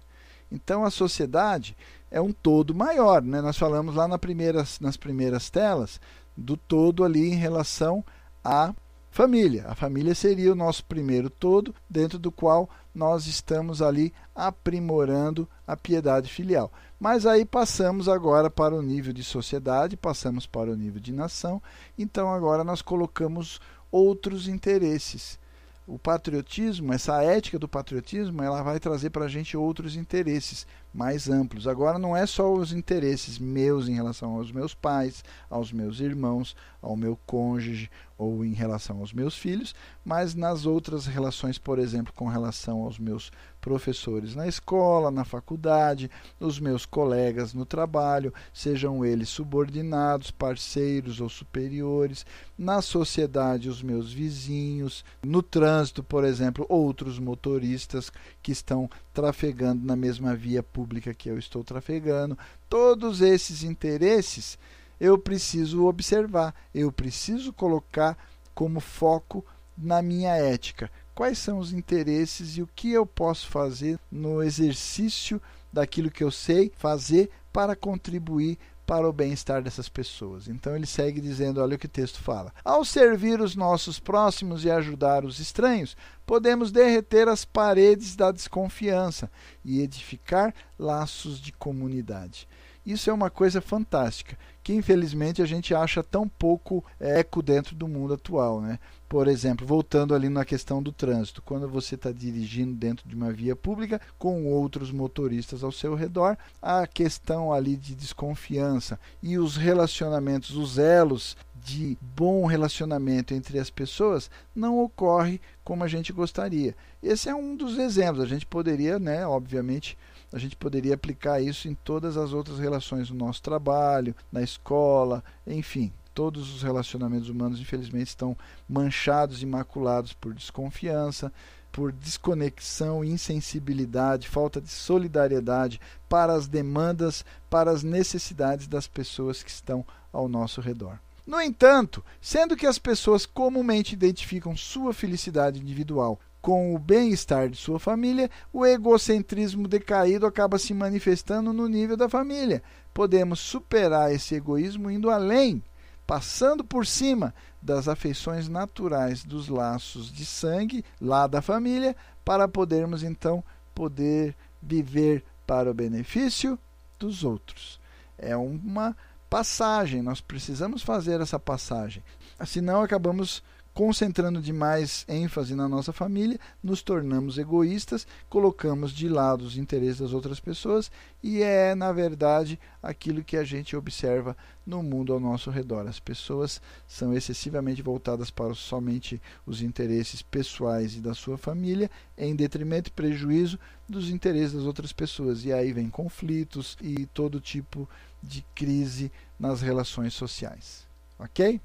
Então, a sociedade é um todo maior. Né? Nós falamos lá na primeiras, nas primeiras telas do todo ali em relação à família. A família seria o nosso primeiro todo, dentro do qual nós estamos ali aprimorando a piedade filial. Mas aí passamos agora para o nível de sociedade, passamos para o nível de nação, então agora nós colocamos outros interesses. O patriotismo, essa ética do patriotismo, ela vai trazer para a gente outros interesses mais amplos. Agora não é só os interesses meus em relação aos meus pais, aos meus irmãos, ao meu cônjuge ou em relação aos meus filhos, mas nas outras relações, por exemplo, com relação aos meus professores na escola, na faculdade, os meus colegas no trabalho, sejam eles subordinados, parceiros ou superiores, na sociedade, os meus vizinhos, no trânsito, por exemplo, outros motoristas que estão trafegando na mesma via pública que eu estou trafegando. Todos esses interesses eu preciso observar, eu preciso colocar como foco na minha ética. Quais são os interesses e o que eu posso fazer no exercício daquilo que eu sei fazer para contribuir para o bem-estar dessas pessoas. Então ele segue dizendo: olha o que o texto fala. Ao servir os nossos próximos e ajudar os estranhos, podemos derreter as paredes da desconfiança e edificar laços de comunidade. Isso é uma coisa fantástica, que infelizmente a gente acha tão pouco eco dentro do mundo atual. Né? Por exemplo, voltando ali na questão do trânsito, quando você está dirigindo dentro de uma via pública com outros motoristas ao seu redor, a questão ali de desconfiança e os relacionamentos, os elos de bom relacionamento entre as pessoas não ocorre como a gente gostaria. Esse é um dos exemplos. A gente poderia, né, obviamente, a gente poderia aplicar isso em todas as outras relações no nosso trabalho, na escola, enfim. Todos os relacionamentos humanos, infelizmente, estão manchados e maculados por desconfiança, por desconexão, insensibilidade, falta de solidariedade para as demandas, para as necessidades das pessoas que estão ao nosso redor. No entanto, sendo que as pessoas comumente identificam sua felicidade individual com o bem-estar de sua família, o egocentrismo decaído acaba se manifestando no nível da família. Podemos superar esse egoísmo indo além, passando por cima das afeições naturais dos laços de sangue lá da família, para podermos então poder viver para o benefício dos outros. É uma passagem, nós precisamos fazer essa passagem. Senão acabamos concentrando demais ênfase na nossa família, nos tornamos egoístas, colocamos de lado os interesses das outras pessoas e é, na verdade, aquilo que a gente observa no mundo ao nosso redor. As pessoas são excessivamente voltadas para somente os interesses pessoais e da sua família, em detrimento e prejuízo dos interesses das outras pessoas. E aí vem conflitos e todo tipo de crise nas relações sociais. Ok?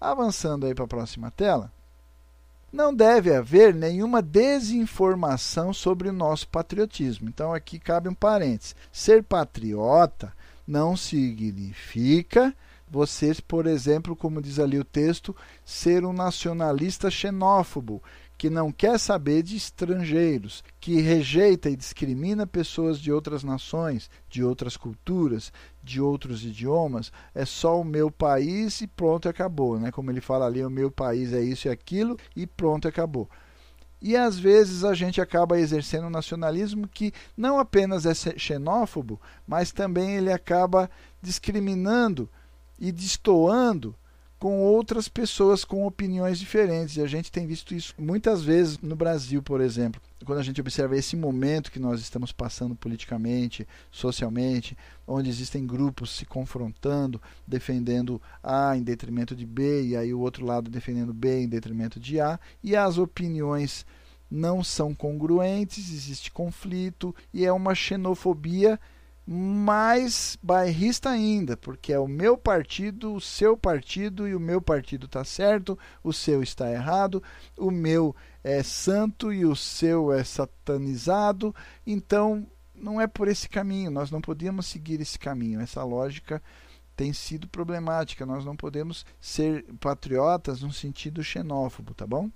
Avançando aí para a próxima tela, não deve haver nenhuma desinformação sobre o nosso patriotismo. Então aqui cabe um parênteses. Ser patriota não significa você, por exemplo, como diz ali o texto, ser um nacionalista xenófobo, que não quer saber de estrangeiros, que rejeita e discrimina pessoas de outras nações, de outras culturas, de outros idiomas, é só o meu país e pronto, acabou. Né? Como ele fala ali, o meu país é isso e aquilo e pronto, acabou. E às vezes a gente acaba exercendo um nacionalismo que não apenas é xenófobo, mas também ele acaba discriminando e destoando com outras pessoas com opiniões diferentes. E a gente tem visto isso muitas vezes no Brasil, por exemplo. Quando a gente observa esse momento que nós estamos passando politicamente, socialmente, onde existem grupos se confrontando, defendendo A em detrimento de B, e aí o outro lado defendendo B em detrimento de A, e as opiniões não são congruentes, existe conflito e é uma xenofobia mais bairrista ainda, porque é o meu partido, o seu partido e o meu partido está certo, o seu está errado, o meu é santo e o seu é satanizado. Então, não é por esse caminho, nós não podemos seguir esse caminho. Essa lógica tem sido problemática. Nós não podemos ser patriotas no sentido xenófobo, tá bom?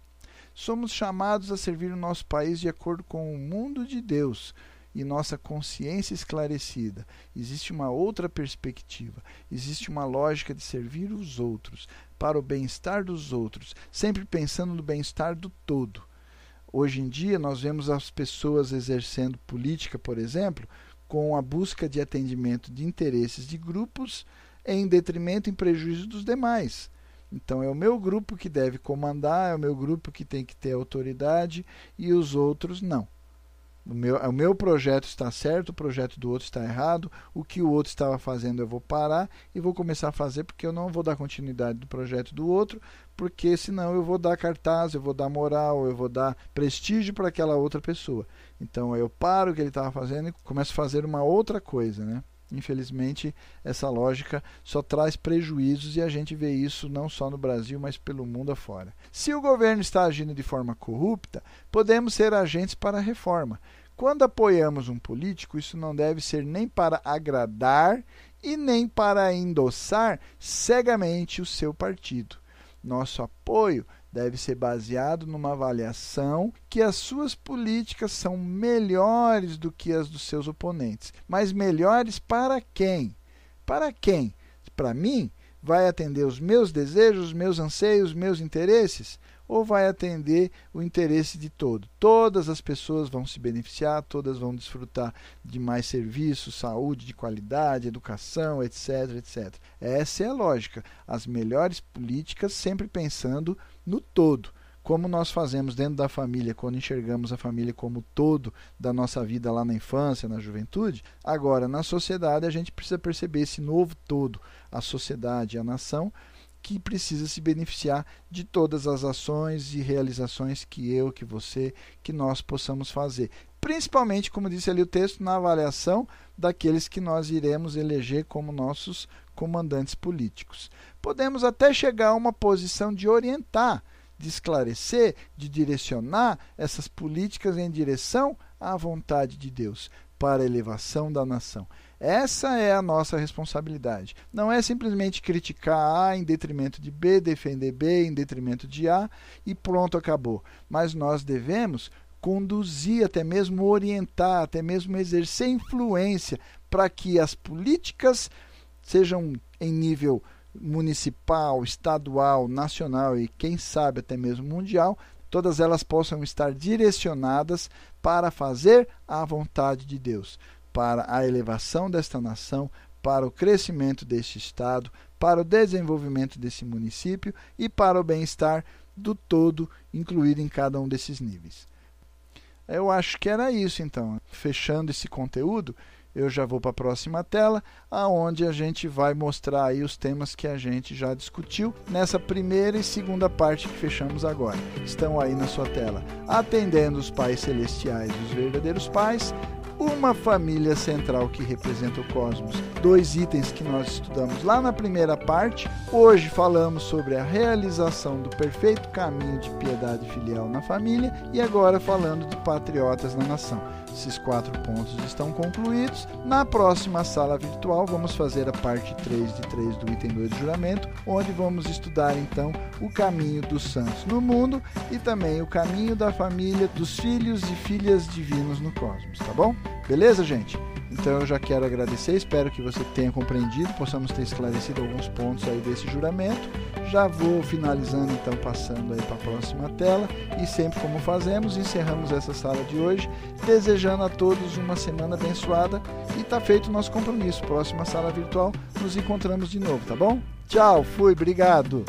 Somos chamados a servir o nosso país de acordo com o mundo de Deus e nossa consciência esclarecida, existe uma outra perspectiva, existe uma lógica de servir os outros, para o bem-estar dos outros, sempre pensando no bem-estar do todo. Hoje em dia, nós vemos as pessoas exercendo política, por exemplo, com a busca de atendimento de interesses de grupos em detrimento e prejuízo dos demais. Então é o meu grupo que deve comandar, é o meu grupo que tem que ter autoridade e os outros não. O meu, o meu projeto está certo, o projeto do outro está errado, o que o outro estava fazendo eu vou parar e vou começar a fazer porque eu não vou dar continuidade do projeto do outro, porque senão eu vou dar cartaz, eu vou dar moral, eu vou dar prestígio para aquela outra pessoa. Então eu paro o que ele estava fazendo e começo a fazer uma outra coisa, né? Infelizmente, essa lógica só traz prejuízos e a gente vê isso não só no Brasil, mas pelo mundo afora. Se o governo está agindo de forma corrupta, podemos ser agentes para a reforma. Quando apoiamos um político, isso não deve ser nem para agradar e nem para endossar cegamente o seu partido. Nosso apoio deve ser baseado numa avaliação que as suas políticas são melhores do que as dos seus oponentes. Mas melhores para quem? Para quem? Para mim, vai atender os meus desejos, os meus anseios, os meus interesses? Ou vai atender o interesse de todo? Todas as pessoas vão se beneficiar, todas vão desfrutar de mais serviços, saúde de qualidade, educação, etc, etc. Essa é a lógica. As melhores políticas sempre pensando no todo. Como nós fazemos dentro da família, quando enxergamos a família como todo da nossa vida lá na infância, na juventude, agora na sociedade a gente precisa perceber esse novo todo, a sociedade a nação, que precisa se beneficiar de todas as ações e realizações que eu, que você, que nós possamos fazer. Principalmente, como disse ali o texto, na avaliação daqueles que nós iremos eleger como nossos comandantes políticos. Podemos até chegar a uma posição de orientar, de esclarecer, de direcionar essas políticas em direção à vontade de Deus, para a elevação da nação. Essa é a nossa responsabilidade. Não é simplesmente criticar A em detrimento de B, defender B em detrimento de A e pronto, acabou. Mas nós devemos conduzir, até mesmo orientar, até mesmo exercer influência para que as políticas sejam em nível municipal, estadual, nacional e quem sabe até mesmo mundial, todas elas possam estar direcionadas para fazer a vontade de Deus, para a elevação desta nação, para o crescimento deste estado, para o desenvolvimento desse município e para o bem-estar do todo, incluído em cada um desses níveis. Eu acho que era isso então. Fechando esse conteúdo, eu já vou para a próxima tela, aonde a gente vai mostrar aí os temas que a gente já discutiu nessa primeira e segunda parte que fechamos agora. Estão aí na sua tela. Atendendo os pais celestiais e os verdadeiros pais, uma família central que representa o cosmos. Dois itens que nós estudamos lá na primeira parte. Hoje falamos sobre a realização do perfeito caminho de piedade filial na família e agora falando de patriotas na nação. Esses quatro pontos estão concluídos. Na próxima sala virtual, vamos fazer a parte 3 de 3 do item 2 do juramento, onde vamos estudar então o caminho dos santos no mundo e também o caminho da família dos filhos e filhas divinos no cosmos, tá bom? Beleza, gente? Então eu já quero agradecer, espero que você tenha compreendido, possamos ter esclarecido alguns pontos aí desse juramento. Já vou finalizando então passando aí para a próxima tela e sempre como fazemos, encerramos essa sala de hoje, desejando a todos uma semana abençoada e está feito o nosso compromisso. Próxima sala virtual, nos encontramos de novo, tá bom? Tchau, fui, obrigado.